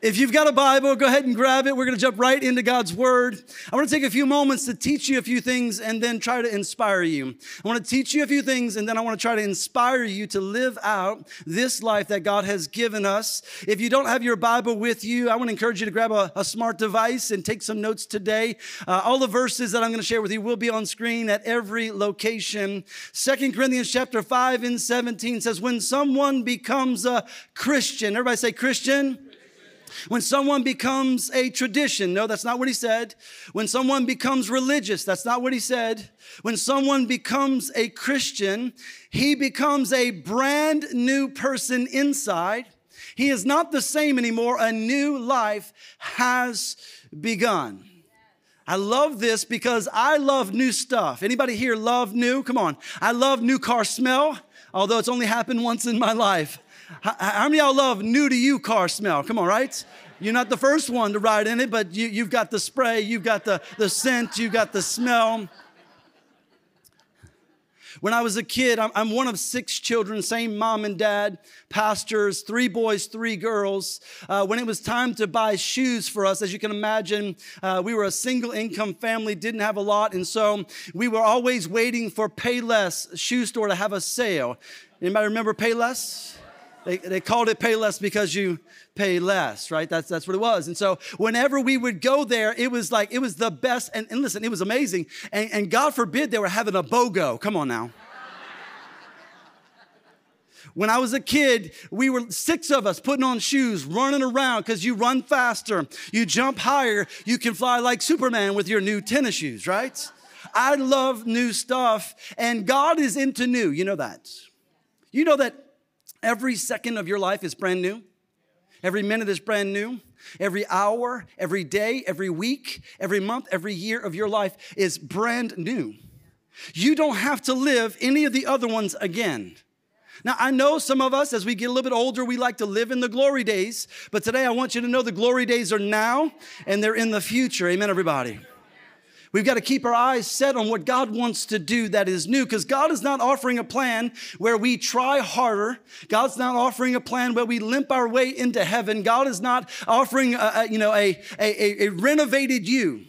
If you've got a Bible, go ahead and grab it. We're going to jump right into God's Word. I want to take a few moments to teach you a few things and then try to inspire you. I want to teach you a few things and then I want to try to inspire you to live out this life that God has given us. If you don't have your Bible with you, I want to encourage you to grab a, a smart device and take some notes today. Uh, all the verses that I'm going to share with you will be on screen at every location. Second Corinthians chapter 5 and 17 says, When someone becomes a Christian, everybody say Christian. When someone becomes a tradition, no, that's not what he said. When someone becomes religious, that's not what he said. When someone becomes a Christian, he becomes a brand new person inside. He is not the same anymore. A new life has begun. I love this because I love new stuff. Anybody here love new? Come on. I love new car smell, although it's only happened once in my life. How, many y'all love new to you car smell? Come on, right? You're not the first one to ride in it, but you, you've got the spray, you've got the, the scent, you've got the smell. When I was a kid, I'm, I'm, one of six children, same mom and dad, pastors, three boys, three girls. Uh, when it was time to buy shoes for us, as you can imagine, uh, we were a single income family, didn't have a lot, and so we were always waiting for Payless shoe store to have a sale. Anybody remember Payless? They, they called it pay less because you pay less, right? That's, that's what it was. And so whenever we would go there, it was like, it was the best. And, and listen, it was amazing. And, and God forbid they were having a BOGO. Come on now. When I was a kid, we were six of us putting on shoes, running around because you run faster, you jump higher, you can fly like Superman with your new tennis shoes, right? I love new stuff, and God is into new. You know that. You know that Every second of your life is brand new. Every minute is brand new. Every hour, every day, every week, every month, every year of your life is brand new. You don't have to live any of the other ones again. Now, I know some of us, as we get a little bit older, we like to live in the glory days, but today I want you to know the glory days are now and they're in the future. Amen, everybody. We've got to keep our eyes set on what God wants to do that is new because God is not offering a plan where we try harder. God's not offering a plan where we limp our way into heaven. God is not offering, a, a you know, a, a, a renovated you.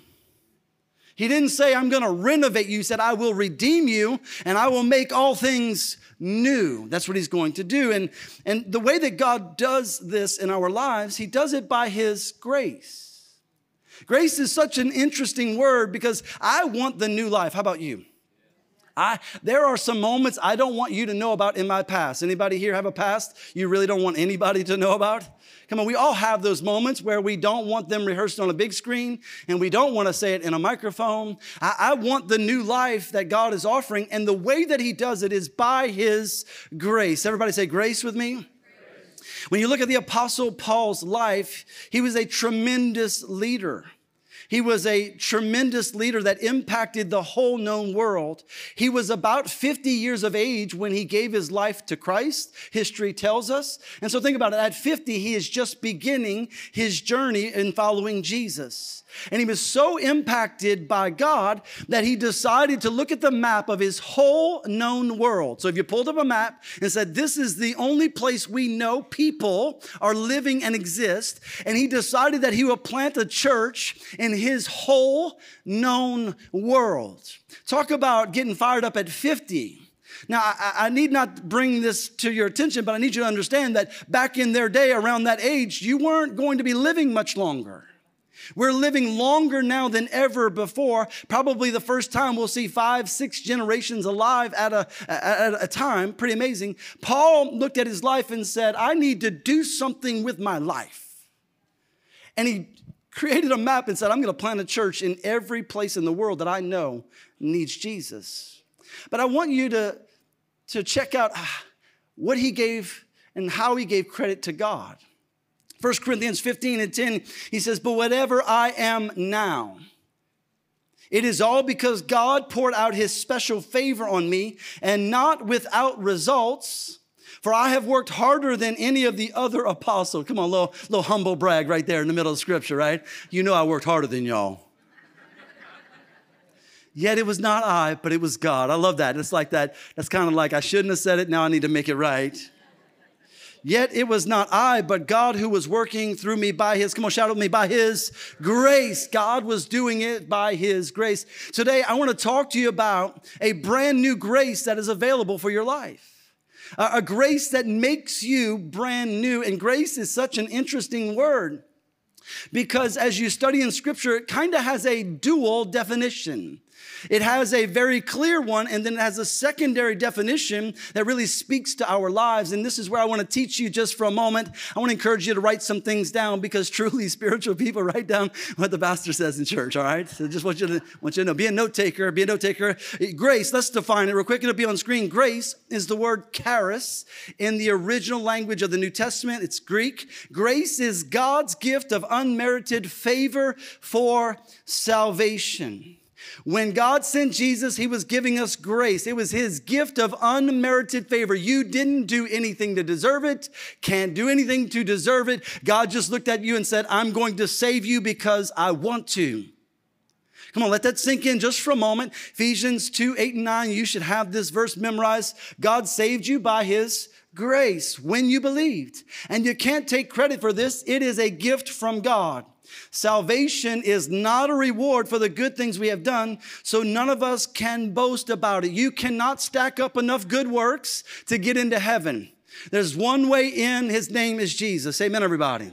He didn't say, I'm going to renovate you. He said, I will redeem you and I will make all things new. That's what he's going to do. And, and the way that God does this in our lives, he does it by his grace. Grace is such an interesting word because I want the new life. How about you? I, there are some moments I don't want you to know about in my past. Anybody here have a past you really don't want anybody to know about? Come on, we all have those moments where we don't want them rehearsed on a big screen and we don't want to say it in a microphone. I, I want the new life that God is offering, and the way that He does it is by His grace. Everybody say grace with me. When you look at the Apostle Paul's life, he was a tremendous leader. He was a tremendous leader that impacted the whole known world. He was about 50 years of age when he gave his life to Christ, history tells us. And so think about it. At 50, he is just beginning his journey in following Jesus. And he was so impacted by God that he decided to look at the map of his whole known world. So if you pulled up a map and said, This is the only place we know people are living and exist, and he decided that he would plant a church in his whole known world. Talk about getting fired up at 50. Now, I, I, need not bring this to your attention, but I need you to understand that back in their day, around that age, you weren't going to be living much longer. We're living longer now than ever before. Probably the first time we'll see five, six generations alive at a, at a time. Pretty amazing. Paul looked at his life and said, I need to do something with my life. And he created a map and said, I'm going to plant a church in every place in the world that I know needs Jesus. But I want you to, to check out ah, what he gave and how he gave credit to God. 1 Corinthians 15 and 10, he says, But whatever I am now, it is all because God poured out his special favor on me and not without results. For I have worked harder than any of the other apostles. Come on, little, little humble brag right there in the middle of scripture, right? You know I worked harder than y'all. Yet it was not I, but it was God. I love that. It's like that. That's kind of like I shouldn't have said it. Now I need to make it right. Yet it was not I, but God who was working through me by his, come on, shout at me, by his grace. God was doing it by his grace. Today, I want to talk to you about a brand new grace that is available for your life. A grace that makes you brand new. And grace is such an interesting word because as you study in scripture, it kind of has a dual definition. It has a very clear one, and then it has a secondary definition that really speaks to our lives. And this is where I want to teach you just for a moment. I want to encourage you to write some things down because truly spiritual people write down what the pastor says in church, all right? So just want you to, want you to know, be a note taker, be a note taker. Grace, let's define it real quick. It'll be on screen. Grace is the word charis in the original language of the New Testament. It's Greek. Grace is God's gift of unmerited favor for salvation. When God sent Jesus, He was giving us grace. It was His gift of unmerited favor. You didn't do anything to deserve it, can't do anything to deserve it. God just looked at you and said, I'm going to save you because I want to. Come on, let that sink in just for a moment. Ephesians 2 8 and 9, you should have this verse memorized. God saved you by His grace when you believed. And you can't take credit for this, it is a gift from God. Salvation is not a reward for the good things we have done, so none of us can boast about it. You cannot stack up enough good works to get into heaven. There's one way in, his name is Jesus. Amen, everybody.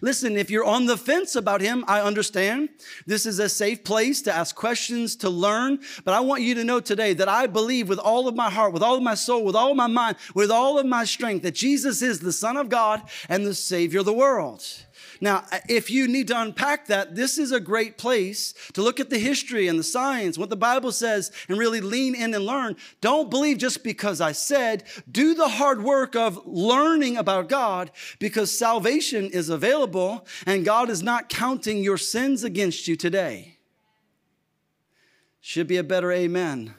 Listen, if you're on the fence about him, I understand. This is a safe place to ask questions, to learn. But I want you to know today that I believe with all of my heart, with all of my soul, with all of my mind, with all of my strength that Jesus is the Son of God and the Savior of the world. Now, if you need to unpack that, this is a great place to look at the history and the science, what the Bible says, and really lean in and learn. Don't believe just because I said, do the hard work of learning about God because salvation is available and God is not counting your sins against you today. Should be a better amen.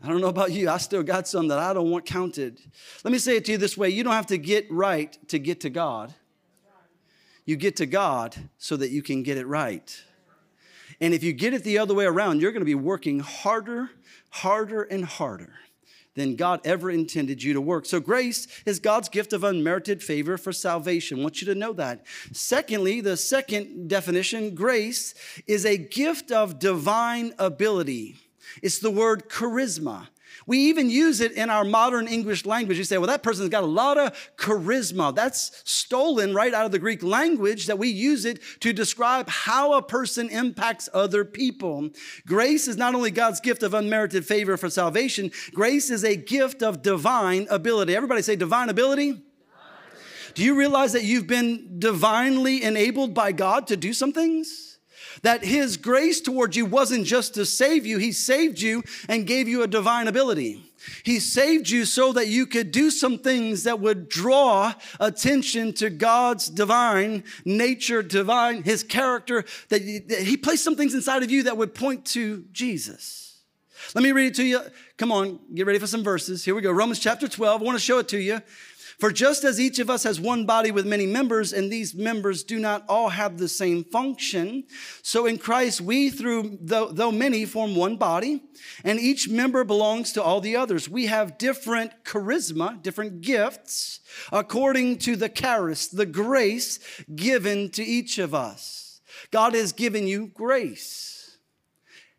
I don't know about you. I still got some that I don't want counted. Let me say it to you this way you don't have to get right to get to God. You get to God so that you can get it right. And if you get it the other way around, you're going to be working harder, harder, and harder than God ever intended you to work. So, grace is God's gift of unmerited favor for salvation. I want you to know that. Secondly, the second definition grace is a gift of divine ability. It's the word charisma. We even use it in our modern English language. You say, well, that person's got a lot of charisma. That's stolen right out of the Greek language that we use it to describe how a person impacts other people. Grace is not only God's gift of unmerited favor for salvation, grace is a gift of divine ability. Everybody say divine ability. Do you realize that you've been divinely enabled by God to do some things? That his grace towards you wasn't just to save you, he saved you and gave you a divine ability. He saved you so that you could do some things that would draw attention to God's divine nature, divine, his character, that he placed some things inside of you that would point to Jesus. Let me read it to you. Come on, get ready for some verses. Here we go. Romans chapter 12. I want to show it to you. For just as each of us has one body with many members, and these members do not all have the same function, so in Christ we, through though, though many, form one body, and each member belongs to all the others. We have different charisma, different gifts, according to the charis, the grace given to each of us. God has given you grace.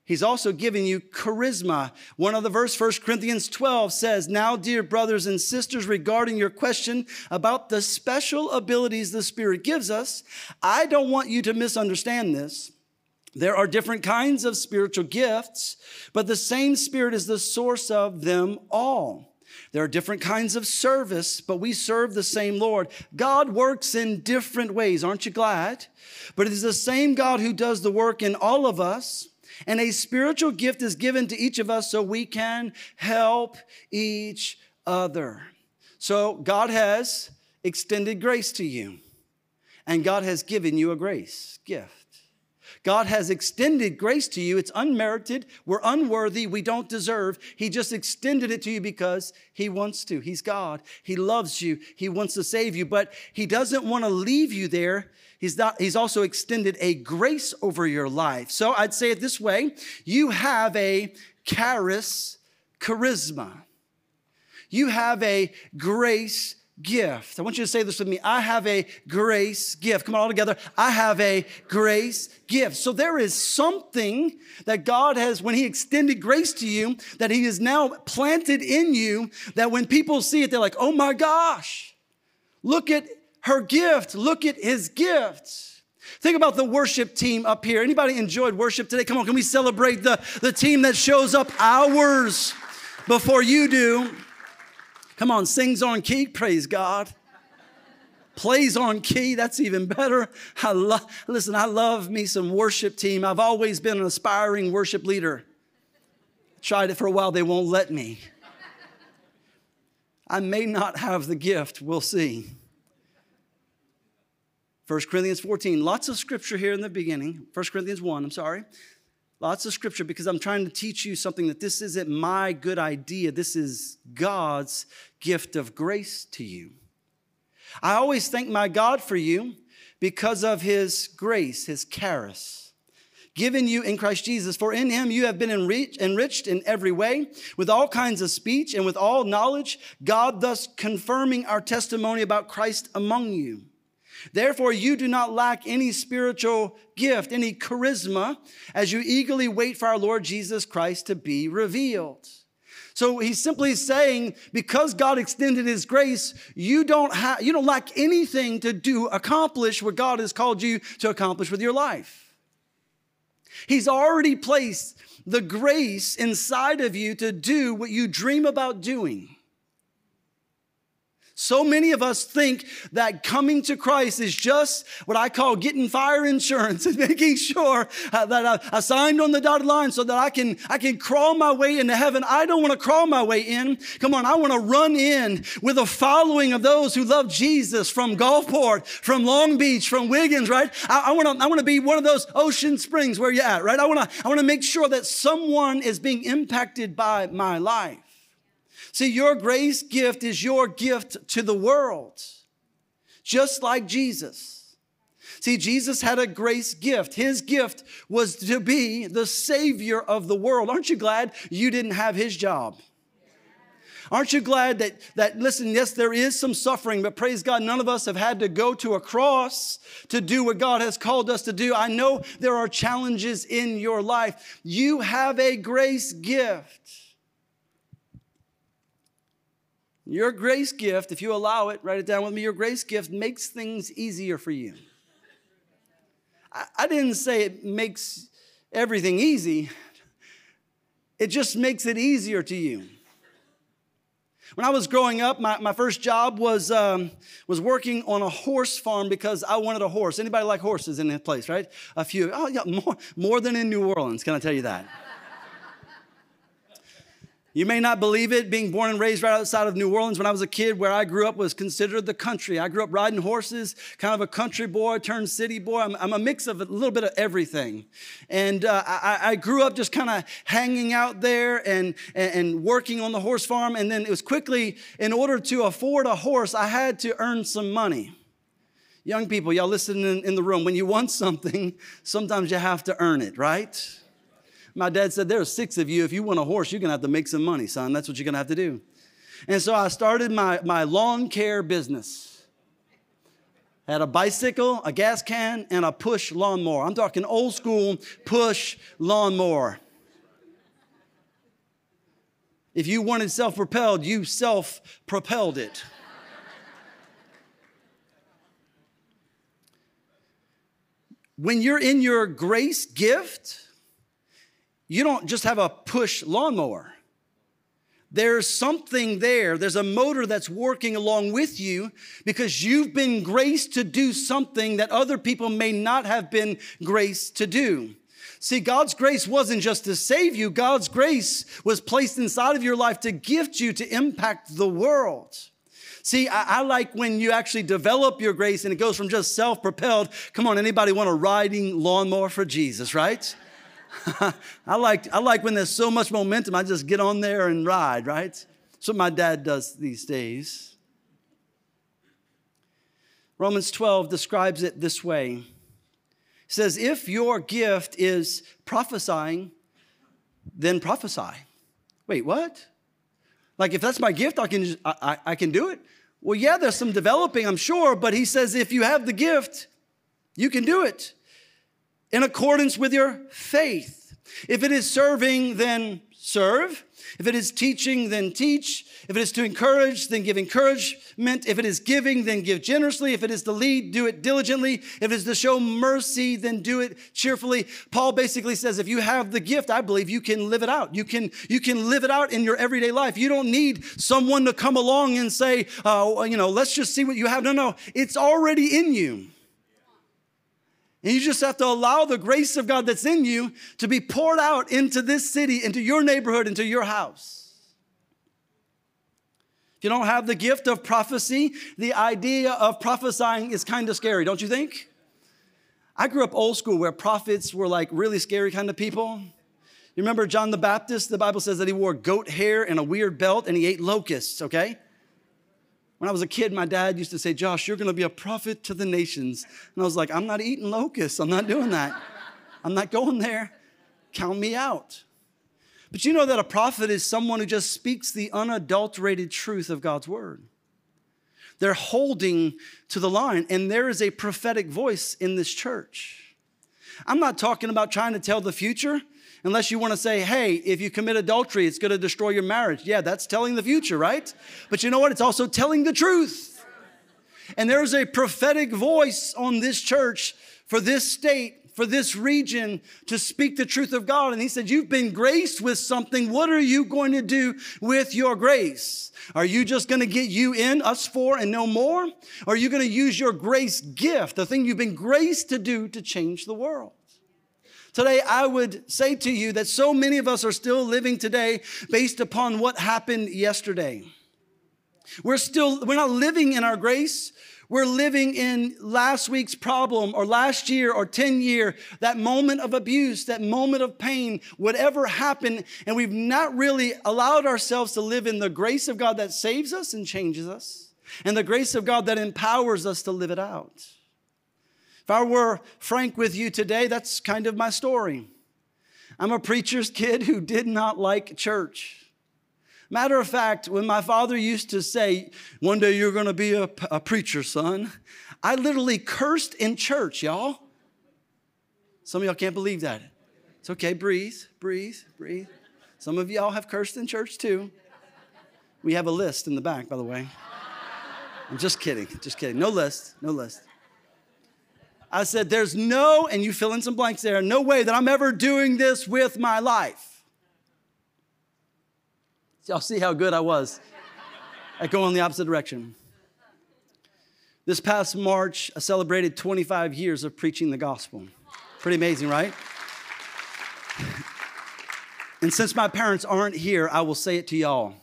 He's also giving you charisma. One of the verse, 1 Corinthians 12 says, Now, dear brothers and sisters, regarding your question about the special abilities the Spirit gives us, I don't want you to misunderstand this. There are different kinds of spiritual gifts, but the same Spirit is the source of them all. There are different kinds of service, but we serve the same Lord. God works in different ways. Aren't you glad? But it is the same God who does the work in all of us and a spiritual gift is given to each of us so we can help each other. So God has extended grace to you, and God has given you a grace gift. God has extended grace to you. It's unmerited. We're unworthy. We don't deserve. He just extended it to you because He wants to. He's God. He loves you. He wants to save you, but He doesn't want to leave you there. He's, not, he's also extended a grace over your life. So I'd say it this way you have a charis charisma. you have a grace gift. I want you to say this with me. I have a grace gift. Come on, all together. I have a grace gift. So there is something that God has, when He extended grace to you, that He has now planted in you, that when people see it, they're like, oh my gosh, look at her gift. Look at His gift. Think about the worship team up here. Anybody enjoyed worship today? Come on, can we celebrate the, the team that shows up hours before you do? Come on, sings on key, praise God. Plays on key, that's even better. I love, listen, I love me some worship team. I've always been an aspiring worship leader. Tried it for a while, they won't let me. I may not have the gift, we'll see. 1 Corinthians 14, lots of scripture here in the beginning. 1 Corinthians 1, I'm sorry. Lots of scripture because I'm trying to teach you something that this isn't my good idea. This is God's gift of grace to you. I always thank my God for you because of his grace, his charis, given you in Christ Jesus. For in him you have been enriched in every way with all kinds of speech and with all knowledge, God thus confirming our testimony about Christ among you. Therefore, you do not lack any spiritual gift, any charisma, as you eagerly wait for our Lord Jesus Christ to be revealed. So he's simply saying, because God extended his grace, you don't have, you don't lack anything to do, accomplish what God has called you to accomplish with your life. He's already placed the grace inside of you to do what you dream about doing. So many of us think that coming to Christ is just what I call getting fire insurance and making sure uh, that I, I, signed on the dotted line so that I can, I can crawl my way into heaven. I don't want to crawl my way in. Come on, I want to run in with a following of those who love Jesus from Gulfport, from Long Beach, from Wiggins, right? I, I want to, I want to be one of those ocean springs where you're at, right? I want to, I want to make sure that someone is being impacted by my life. See, your grace gift is your gift to the world, just like Jesus. See, Jesus had a grace gift. His gift was to be the Savior of the world. Aren't you glad you didn't have his job? Aren't you glad that, that, listen, yes, there is some suffering, but praise God, none of us have had to go to a cross to do what God has called us to do. I know there are challenges in your life. You have a grace gift. Your grace gift, if you allow it, write it down with me, your grace gift makes things easier for you. I, I didn't say it makes everything easy, it just makes it easier to you. When I was growing up, my, my first job was, um, was working on a horse farm because I wanted a horse. Anybody like horses in this place, right? A few. Oh, yeah, more, more than in New Orleans, can I tell you that? You may not believe it, being born and raised right outside of New Orleans when I was a kid, where I grew up was considered the country. I grew up riding horses, kind of a country boy turned city boy. I'm, I'm a mix of a little bit of everything. And uh, I, I, grew up just kind of hanging out there and, and, and working on the horse farm. And then it was quickly, in order to afford a horse, I had to earn some money. Young people, y'all listening in, in the room, when you want something, sometimes you have to earn it, right? My dad said, There are six of you. If you want a horse, you're going to have to make some money, son. That's what you're going to have to do. And so I started my, my lawn care business. I had a bicycle, a gas can, and a push lawnmower. I'm talking old school push lawnmower. If you wanted self propelled, you self propelled it. when you're in your grace gift, you don't just have a push lawnmower. There's something there. There's a motor that's working along with you because you've been graced to do something that other people may not have been graced to do. See, God's grace wasn't just to save you, God's grace was placed inside of your life to gift you to impact the world. See, I, I, like when you actually develop your grace and it goes from just self propelled. Come on, anybody want a riding lawnmower for Jesus, right? I like I like when there's so much momentum, I just get on there and ride, right? That's what my dad does these days. Romans 12 describes it this way. He says, if your gift is prophesying, then prophesy. Wait, what? Like if that's my gift, I can just, I, I, I can do it. Well, yeah, there's some developing, I'm sure, but he says if you have the gift, you can do it in accordance with your faith. If it is serving, then serve. If it is teaching, then teach. If it is to encourage, then give encouragement. If it is giving, then give generously. If it is to lead, do it diligently. If it is to show mercy, then do it cheerfully. Paul basically says if you have the gift, I believe you can live it out. You can, you can live it out in your everyday life. You don't need someone to come along and say, uh, you know, let's just see what you have. No, no, it's already in you. And you just have to allow the grace of God that's in you to be poured out into this city, into your neighborhood, into your house. If you don't have the gift of prophecy, the idea of prophesying is kind of scary, don't you think? I grew up old school where prophets were like really scary kind of people. You remember John the Baptist? The Bible says that he wore goat hair and a weird belt and he ate locusts, okay? When I was a kid, my dad used to say, Josh, you're going to be a prophet to the nations. And I was like, I'm not eating locusts. I'm not doing that. I'm not going there. Count me out. But you know that a prophet is someone who just speaks the unadulterated truth of God's word. They're holding to the line, and there is a prophetic voice in this church. I'm not talking about trying to tell the future unless you want to say, hey, if you commit adultery, it's going to destroy your marriage. Yeah, that's telling the future, right? But you know what? It's also telling the truth. And there's a prophetic voice on this church for this state for this region to speak the truth of God. And he said, You've been graced with something. What are you going to do with your grace? Are you just going to get you in, us four, and no more? Or are you going to use your grace gift, the thing you've been graced to do to change the world? Today, I would say to you that so many of us are still living today based upon what happened yesterday. We're still, we're not living in our grace. We're living in last week's problem or last year or 10 year, that moment of abuse, that moment of pain, whatever happened. And we've not really allowed ourselves to live in the grace of God that saves us and changes us and the grace of God that empowers us to live it out. If I were frank with you today, that's kind of my story. I'm a preacher's kid who did not like church. Matter of fact, when my father used to say, One day you're gonna be a, a preacher, son, I literally cursed in church, y'all. Some of y'all can't believe that. It's okay, breathe, breathe, breathe. Some of y'all have cursed in church too. We have a list in the back, by the way. I'm just kidding, just kidding. No list, no list. I said, There's no, and you fill in some blanks there, no way that I'm ever doing this with my life. Y'all see how good I was at going the opposite direction. This past March, I celebrated 25 years of preaching the gospel. Pretty amazing, right? And since my parents aren't here, I will say it to y'all.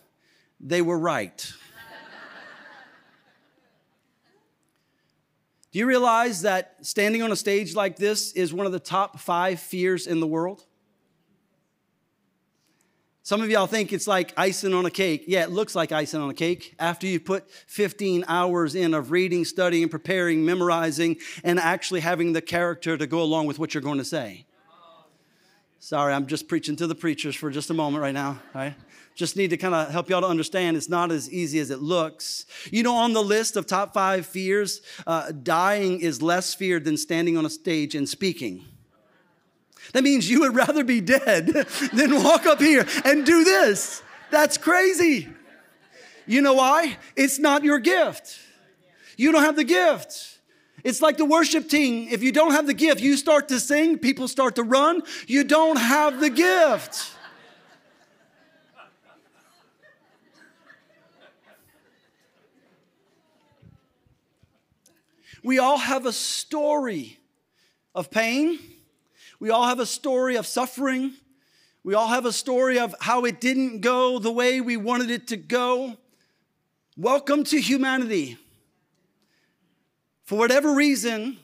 They were right. Do you realize that standing on a stage like this is one of the top five fears in the world? Some of y'all think it's like icing on a cake. Yeah, it looks like icing on a cake after you put 15 hours in of reading, studying, preparing, memorizing, and actually having the character to go along with what you're going to say. Sorry, I'm just preaching to the preachers for just a moment right now, right? Just need to kind of help y'all to understand it's not as easy as it looks. You know, on the list of top five fears, uh, dying is less feared than standing on a stage and speaking. That means you would rather be dead than walk up here and do this. That's crazy. You know why? It's not your gift. You don't have the gift. It's like the worship team. If you don't have the gift, you start to sing, people start to run. You don't have the gift. We all have a story of pain. We all have a story of suffering. We all have a story of how it didn't go the way we wanted it to go. Welcome to humanity. For whatever reason,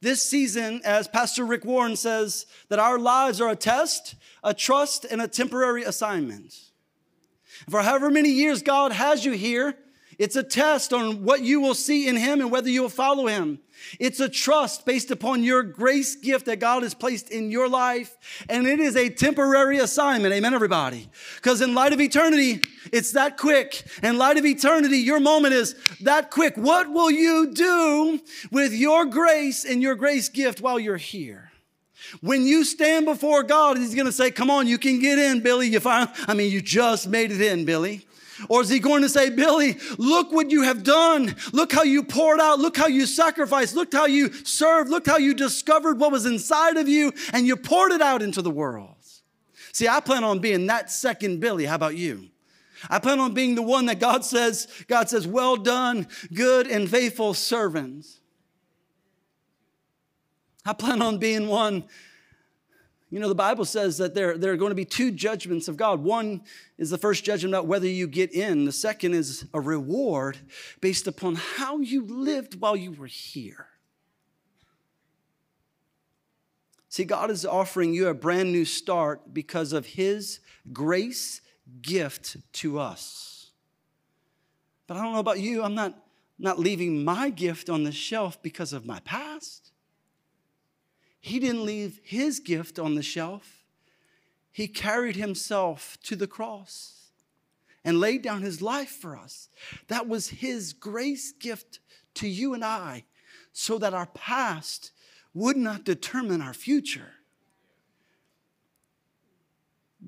this season, as Pastor Rick Warren says, that our lives are a test, a trust, and a temporary assignment. For however many years God has you here, It's a test on what you will see in him and whether you will follow him. It's a trust based upon your grace gift that God has placed in your life. And it is a temporary assignment. Amen, everybody. Because in light of eternity, it's that quick. In light of eternity, your moment is that quick. What will you do with your grace and your grace gift while you're here? When you stand before God, He's going to say, Come on, you can get in, Billy. You find, I mean, you just made it in, Billy. Or is he going to say, Billy, look what you have done. Look how you poured out. Look how you sacrificed. Look how you served. Look how you discovered what was inside of you and you poured it out into the world. See, I plan on being that second Billy. How about you? I plan on being the one that God says, God says, well done, good and faithful servants. I plan on being one you know, the Bible says that there, there are going to be two judgments of God. One is the first judgment about whether you get in, the second is a reward based upon how you lived while you were here. See, God is offering you a brand new start because of His grace gift to us. But I don't know about you, I'm not, not leaving my gift on the shelf because of my past. He didn't leave his gift on the shelf. He carried himself to the cross and laid down his life for us. That was his grace gift to you and I so that our past would not determine our future.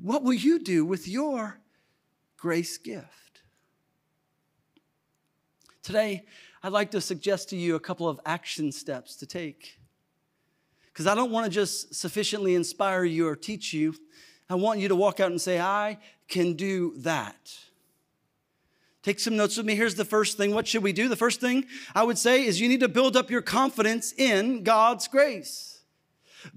What will you do with your grace gift? Today, I'd like to suggest to you a couple of action steps to take because I don't want to just sufficiently inspire you or teach you. I want you to walk out and say, I can do that. Take some notes with me. Here's the first thing. What should we do? The first thing I would say is you need to build up your confidence in God's grace.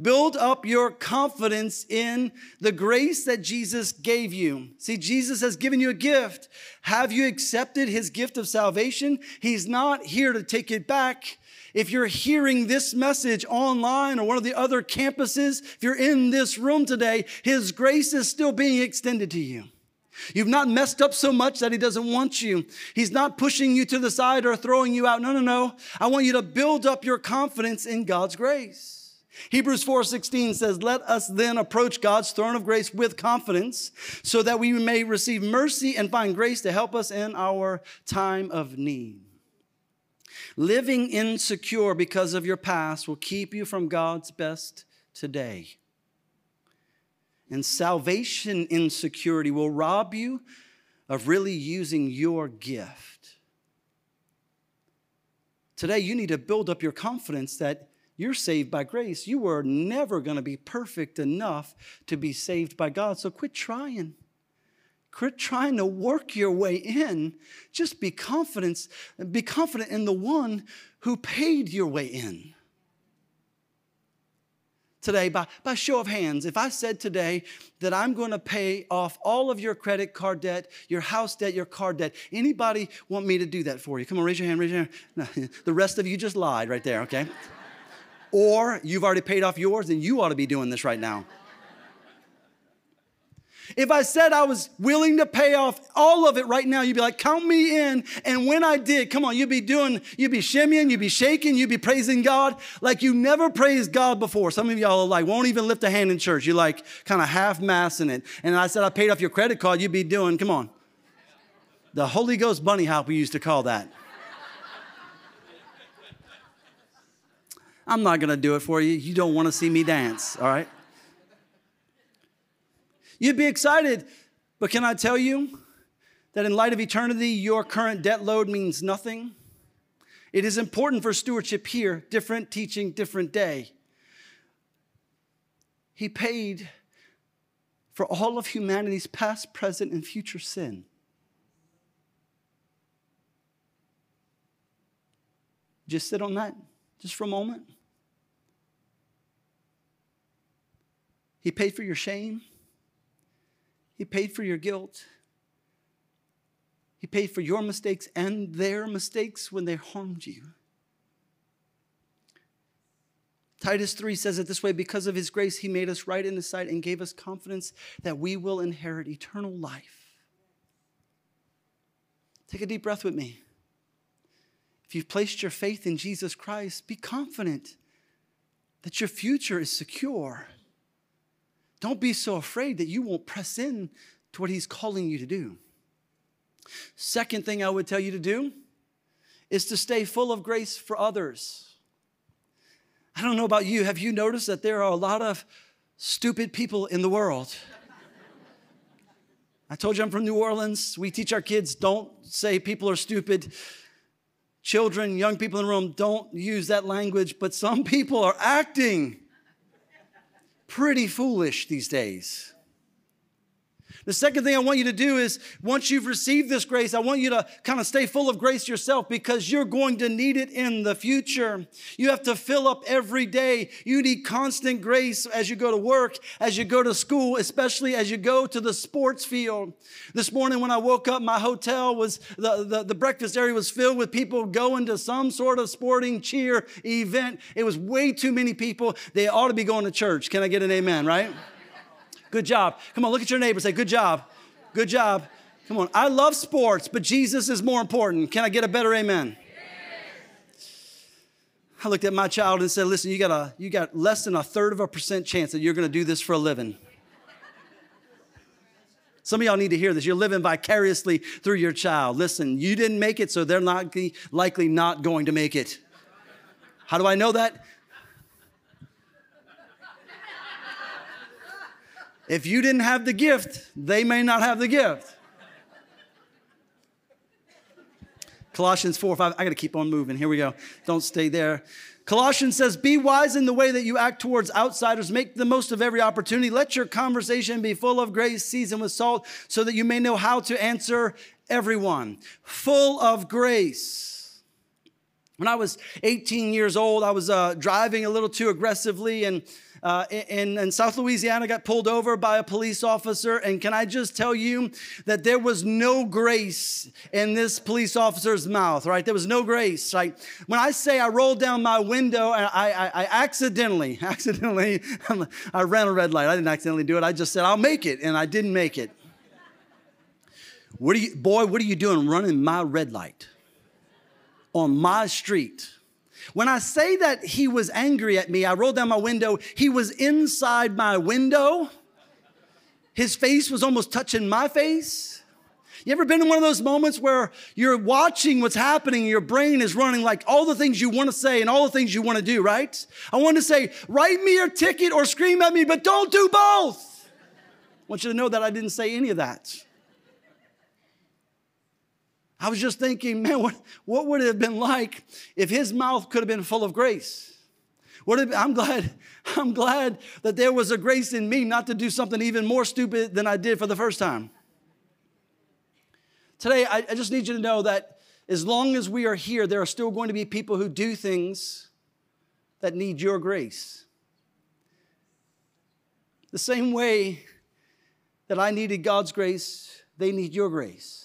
Build up your confidence in the grace that Jesus gave you. See, Jesus has given you a gift. Have you accepted his gift of salvation? He's not here to take it back. If you're hearing this message online or one of the other campuses, if you're in this room today, His grace is still being extended to you. You've not messed up so much that he doesn't want you. He's not pushing you to the side or throwing you out. No, no, no. I want you to build up your confidence in God's grace. Hebrews 4:16 says, "Let us then approach God's throne of grace with confidence, so that we may receive mercy and find grace to help us in our time of need." Living insecure because of your past will keep you from God's best today. And salvation insecurity will rob you of really using your gift. Today, you need to build up your confidence that you're saved by grace. You were never going to be perfect enough to be saved by God, so quit trying. Quit trying to work your way in. Just be confident, be confident in the one who paid your way in. Today, by, by show of hands, if I said today that I'm going to pay off all of your credit card debt, your house debt, your car debt, anybody want me to do that for you? Come on, raise your hand, raise your hand. No, the rest of you just lied right there, okay? or you've already paid off yours and you ought to be doing this right now. If I said I was willing to pay off all of it right now, you'd be like, count me in. And when I did, come on, you'd be doing, you'd be shimmying, you'd be shaking, you'd be praising God like you never praised God before. Some of y'all like, won't even lift a hand in church. You're like kind of half massing it. And I said, I paid off your credit card, you'd be doing, come on, the Holy Ghost bunny hop, we used to call that. I'm not going to do it for you. You don't want to see me dance, all right? You'd be excited, but can I tell you that in light of eternity, your current debt load means nothing? It is important for stewardship here, different teaching, different day. He paid for all of humanity's past, present, and future sin. Just sit on that just for a moment. He paid for your shame. He paid for your guilt. He paid for your mistakes and their mistakes when they harmed you. Titus 3 says it this way because of his grace, he made us right in his sight and gave us confidence that we will inherit eternal life. Take a deep breath with me. If you've placed your faith in Jesus Christ, be confident that your future is secure. Don't be so afraid that you won't press in to what He's calling you to do. Second thing I would tell you to do is to stay full of grace for others. I don't know about you, have you noticed that there are a lot of stupid people in the world? I told you I'm from New Orleans. We teach our kids don't say people are stupid children, young people in the room, don't use that language, but some people are acting pretty foolish these days. The second thing I want you to do is once you've received this grace, I want you to kind of stay full of grace yourself because you're going to need it in the future. You have to fill up every day. You need constant grace as you go to work, as you go to school, especially as you go to the sports field. This morning when I woke up, my hotel was, the, the, the breakfast area was filled with people going to some sort of sporting cheer event. It was way too many people. They ought to be going to church. Can I get an amen, right? Good job. Come on, look at your neighbor. Say, Good job. Good job. Come on. I love sports, but Jesus is more important. Can I get a better amen? I looked at my child and said, Listen, you got, a, you got less than a third of a percent chance that you're going to do this for a living. Some of y'all need to hear this. You're living vicariously through your child. Listen, you didn't make it, so they're not likely not going to make it. How do I know that? If you didn't have the gift, they may not have the gift. Colossians 4 5. I got to keep on moving. Here we go. Don't stay there. Colossians says, Be wise in the way that you act towards outsiders. Make the most of every opportunity. Let your conversation be full of grace, seasoned with salt, so that you may know how to answer everyone. Full of grace. When I was 18 years old, I was uh, driving a little too aggressively and uh, in, in South Louisiana got pulled over by a police officer. And can I just tell you that there was no grace in this police officer's mouth, right? There was no grace, right? When I say I rolled down my window and I, I, I accidentally, accidentally, I ran a red light. I didn't accidentally do it. I just said, I'll make it. And I didn't make it. What are you, boy, what are you doing running my red light on my street? When I say that he was angry at me, I rolled down my window. He was inside my window. His face was almost touching my face. You ever been in one of those moments where you're watching what's happening, and your brain is running like all the things you want to say and all the things you want to do, right? I want to say, write me your ticket or scream at me, but don't do both. I want you to know that I didn't say any of that. I was just thinking, man, what, what would it have been like if his mouth could have been full of grace? What I'm glad, I'm glad that there was a grace in me not to do something even more stupid than I did for the first time. Today, I, I just need you to know that as long as we are here, there are still going to be people who do things that need your grace. The same way that I needed God's grace, they need your grace.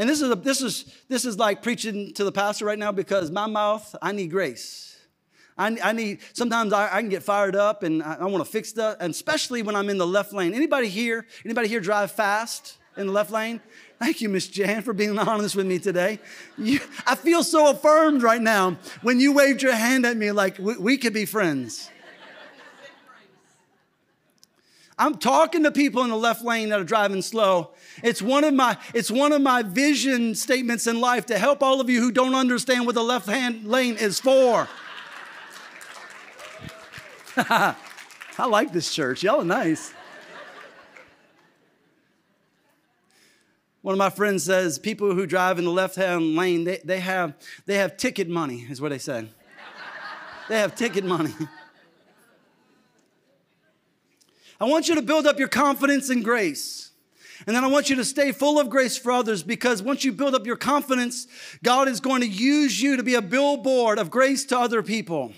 And this is, a, this, is, this is like preaching to the pastor right now because my mouth, I need grace. I, I need, sometimes I, I, can get fired up and I, I want to fix stuff, and especially when I'm in the left lane. Anybody here, anybody here drive fast in the left lane? Thank you, Miss Jan, for being honest with me today. You, I feel so affirmed right now when you waved your hand at me like we, we could be friends. I'm talking to people in the left lane that are driving slow. It's one of my it's one of my vision statements in life to help all of you who don't understand what the left hand lane is for. I like this church. Y'all are nice. One of my friends says people who drive in the left hand lane, they, they, have, they have ticket money, is what they said. they have ticket money. I want you to build up your confidence in grace. And then I want you to stay full of grace for others because once you build up your confidence, God is going to use you to be a billboard of grace to other people.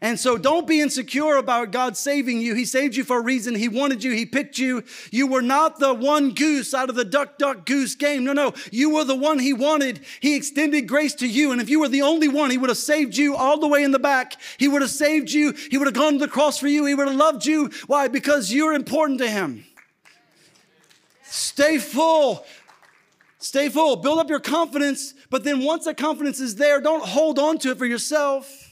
And so don't be insecure about God saving you. He saved you for a reason. He wanted you. He picked you. You were not the one goose out of the duck, duck, goose game. No, no. You were the one He wanted. He extended grace to you. And if you were the only one, He would have saved you all the way in the back. He would have saved you. He would have gone to the cross for you. He would have loved you. Why? Because you're important to Him. Stay full Stay full, build up your confidence, but then once that confidence is there, don't hold on to it for yourself.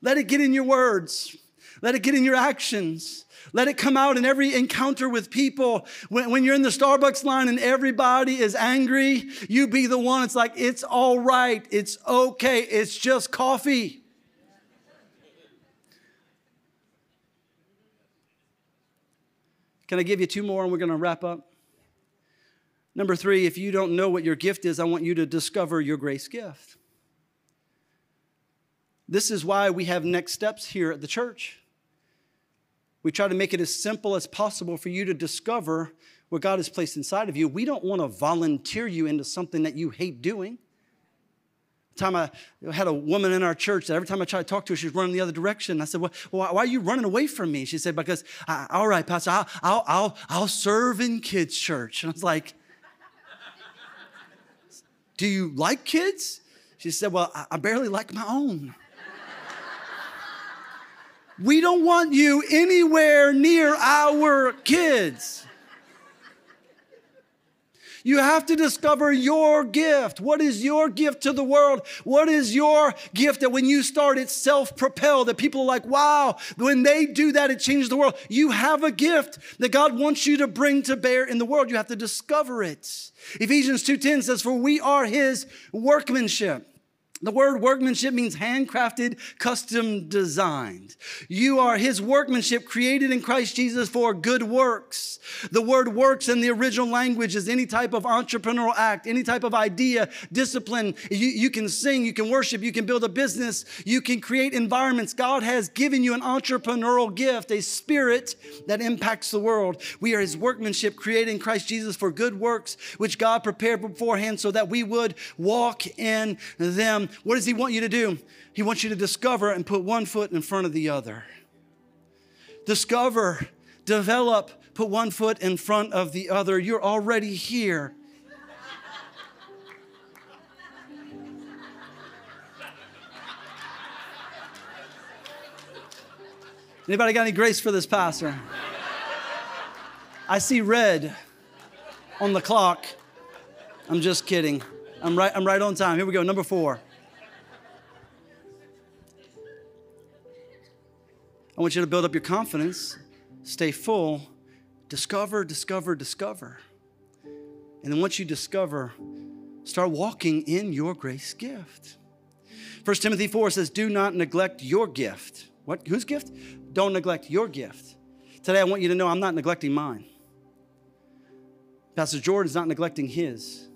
Let it get in your words, let it get in your actions. Let it come out in every encounter with people. When, when, you're in the Starbucks line and everybody is angry, you be the one. It's like, it's all right. It's okay. It's just coffee. Can I give you two more and we're going to wrap up? Number three, if you don't know what your gift is, I want you to discover your grace gift. This is why we have next steps here at the church. We try to make it as simple as possible for you to discover what God has placed inside of you. We don't want to volunteer you into something that you hate doing. Time I had a woman in our church that every time I tried to talk to her, she's running the other direction. I said, well, why are you running away from me? She said, because, all right, Pastor, I'll, I'll, I'll, I'll serve in kids' church. And I was like, do you like kids? She said, well, I barely like my own. We don't want you anywhere near our kids. You have to discover your gift. What is your gift to the world? What is your gift that when you start, it's self propelled, that people are like, wow, when they do that, it changes the world. You have a gift that God wants you to bring to bear in the world. You have to discover it. Ephesians 2:10 says, For we are his workmanship the word workmanship means handcrafted, custom designed. You are his workmanship created in Christ Jesus for good works. The word works in the original language is any type of entrepreneurial act, any type of idea, discipline. You, you can sing, you can worship, you can build a business, you can create environments. God has given you an entrepreneurial gift, a spirit that impacts the world. We are his workmanship created in Christ Jesus for good works, which God prepared beforehand so that we would walk in them. What does He want you to do? He wants you to discover and put one foot in front of the other. Discover, develop, put one foot in front of the other. You're already here. Anybody got any grace for this pastor? I see red on the clock. I'm just kidding. I'm right, I'm right on time. Here we go. Number four. I want you to build up your confidence, stay full, discover, discover, discover. And then once you discover, start walking in your grace gift. 1 Timothy 4 says, Do not neglect your gift. What? Whose gift? Don't neglect your gift. Today, I want you to know I'm not neglecting mine. Pastor Jordan's not neglecting his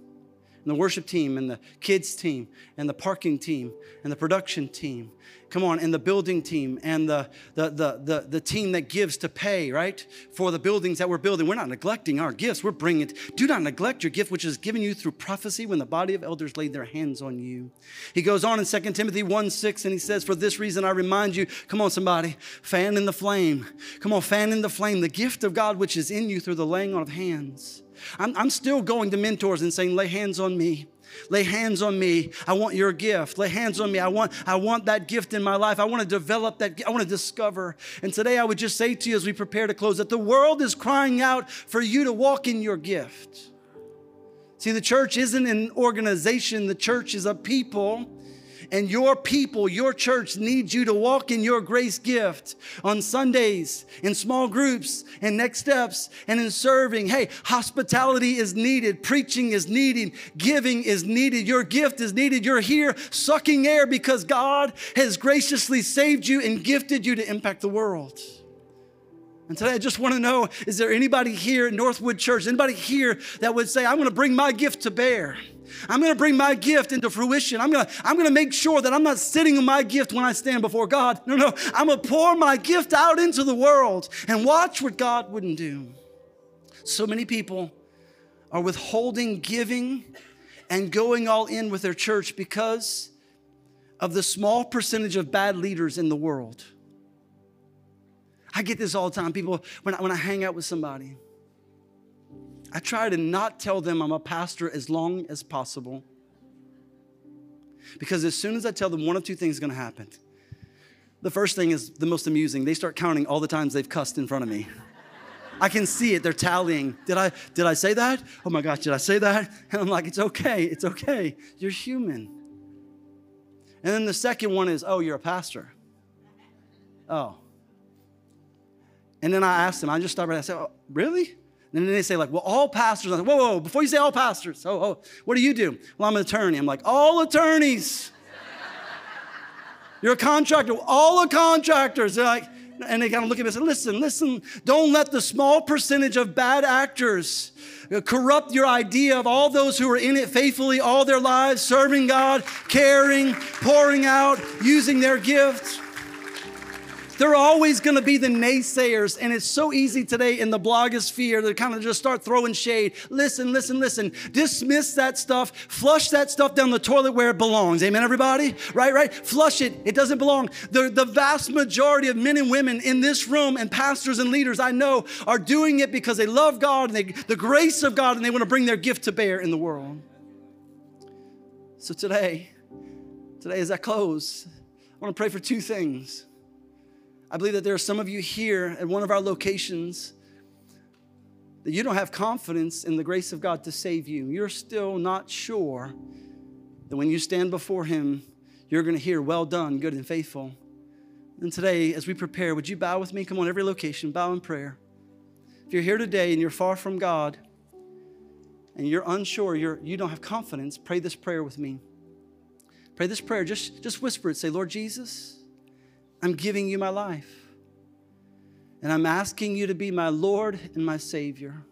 and the worship team and the kids team and the parking team and the production team. Come on and the building team and the, the, the, the, the team that gives to pay right? For the buildings that we're building. We're not neglecting our gifts. We're bringing it do not neglect your gift which is given you through prophecy when the body of elders laid their hands on you. He goes on in 2 timothy 1 6 and he says for this reason i remind you come on somebody fan in the flame. Come on fan in the flame the gift of god which is in you through the laying on of hands I'm, I'm still going to mentors and saying, lay hands on me. Lay hands on me. I want your gift. Lay hands on me. I want, I want that gift in my life. I want to develop that. I want to discover. And today I would just say to you as we prepare to close that the world is crying out for you to walk in your gift. See, the church isn't an organization, the church is a people and your people, your church needs you to walk in your grace gift on Sundays, in small groups, and next steps, and in serving. Hey, hospitality is needed, preaching is needed, giving is needed, your gift is needed. You're here sucking air because God has graciously saved you and gifted you to impact the world. And today I just want to know is there anybody here at Northwood Church, anybody here that would say, I'm going to bring my gift to bear? I'm going to bring my gift into fruition. I'm going to, I'm going to make sure that I'm not sitting on my gift when I stand before God. No, no. I'm going to pour my gift out into the world and watch what God wouldn't do. So many people are withholding giving and going all in with their church because of the small percentage of bad leaders in the world. I get this all the time. People, when I, when I hang out with somebody, I try to not tell them I'm a pastor as long as possible. Because as soon as I tell them, one of two things is gonna happen. The first thing is the most amusing. They start counting all the times they've cussed in front of me. I can see it. They're tallying. Did I did I say that? Oh my gosh, did I say that? And I'm like, it's okay. It's okay. You're human. And then the second one is, oh, you're a pastor. Oh. And then I asked them, I just stopped right. I said, oh, really? And then they say, like, well, all pastors. Like, whoa, whoa, before you say all pastors, oh, oh, what do you do? Well, I'm an attorney. I'm like, all attorneys. You're a contractor. All the contractors. They're like, and they kind of look at me and say, listen, listen, don't let the small percentage of bad actors corrupt your idea of all those who are in it faithfully all their lives, serving God, caring, pouring out, using their gifts. There are always going to be the naysayers, and it's so easy today in the blogosphere to kind of just start throwing shade. Listen, listen, listen. Dismiss that stuff. Flush that stuff down the toilet where it belongs. Amen, everybody? Right, right? Flush it. It doesn't belong. The, the vast majority of men and women in this room and pastors and leaders I know are doing it because they love God and they, the grace of God and they want to bring their gift to bear in the world. So today, today as I close, I want to pray for two things. I believe that there are some of you here at one of our locations that you don't have confidence in the grace of God to save you. You're still not sure that when you stand before Him, you're going to hear, Well done, good and faithful. And today, as we prepare, would you bow with me? Come on, every location, bow in prayer. If you're here today and you're far from God and you're unsure, you're, you don't have confidence, pray this prayer with me. Pray this prayer. Just, just whisper it. Say, Lord Jesus, I'm giving you my life. And I'm asking you to be my Lord and my Savior.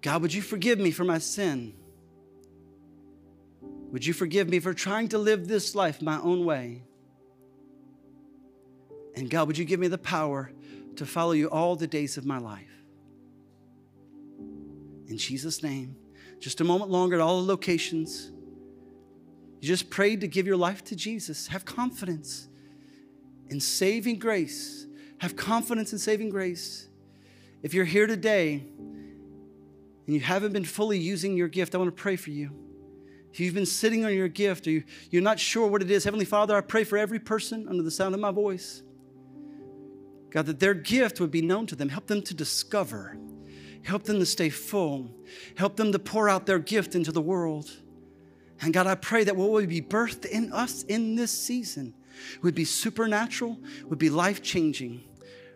God, would you forgive me for my sin? Would you forgive me for trying to live this life my own way? And God, would you give me the power to follow you all the days of my life? In Jesus' name, just a moment longer at all the locations. You just prayed to give your life to Jesus. Have confidence in saving grace. Have confidence in saving grace. If you're here today and you haven't been fully using your gift, I want to pray for you. If you've been sitting on your gift or you, you're not sure what it is, Heavenly Father, I pray for every person under the sound of my voice. God, that their gift would be known to them. Help them to discover. Help them to stay full. Help them to pour out their gift into the world. And God, I pray that what would be birthed in us in this season would be supernatural, would be life changing,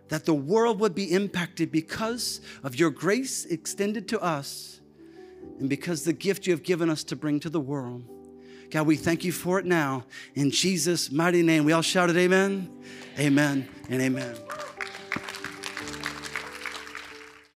that the world would be impacted because of your grace extended to us and because the gift you have given us to bring to the world. God, we thank you for it now. In Jesus' mighty name, we all shouted amen, amen, and amen.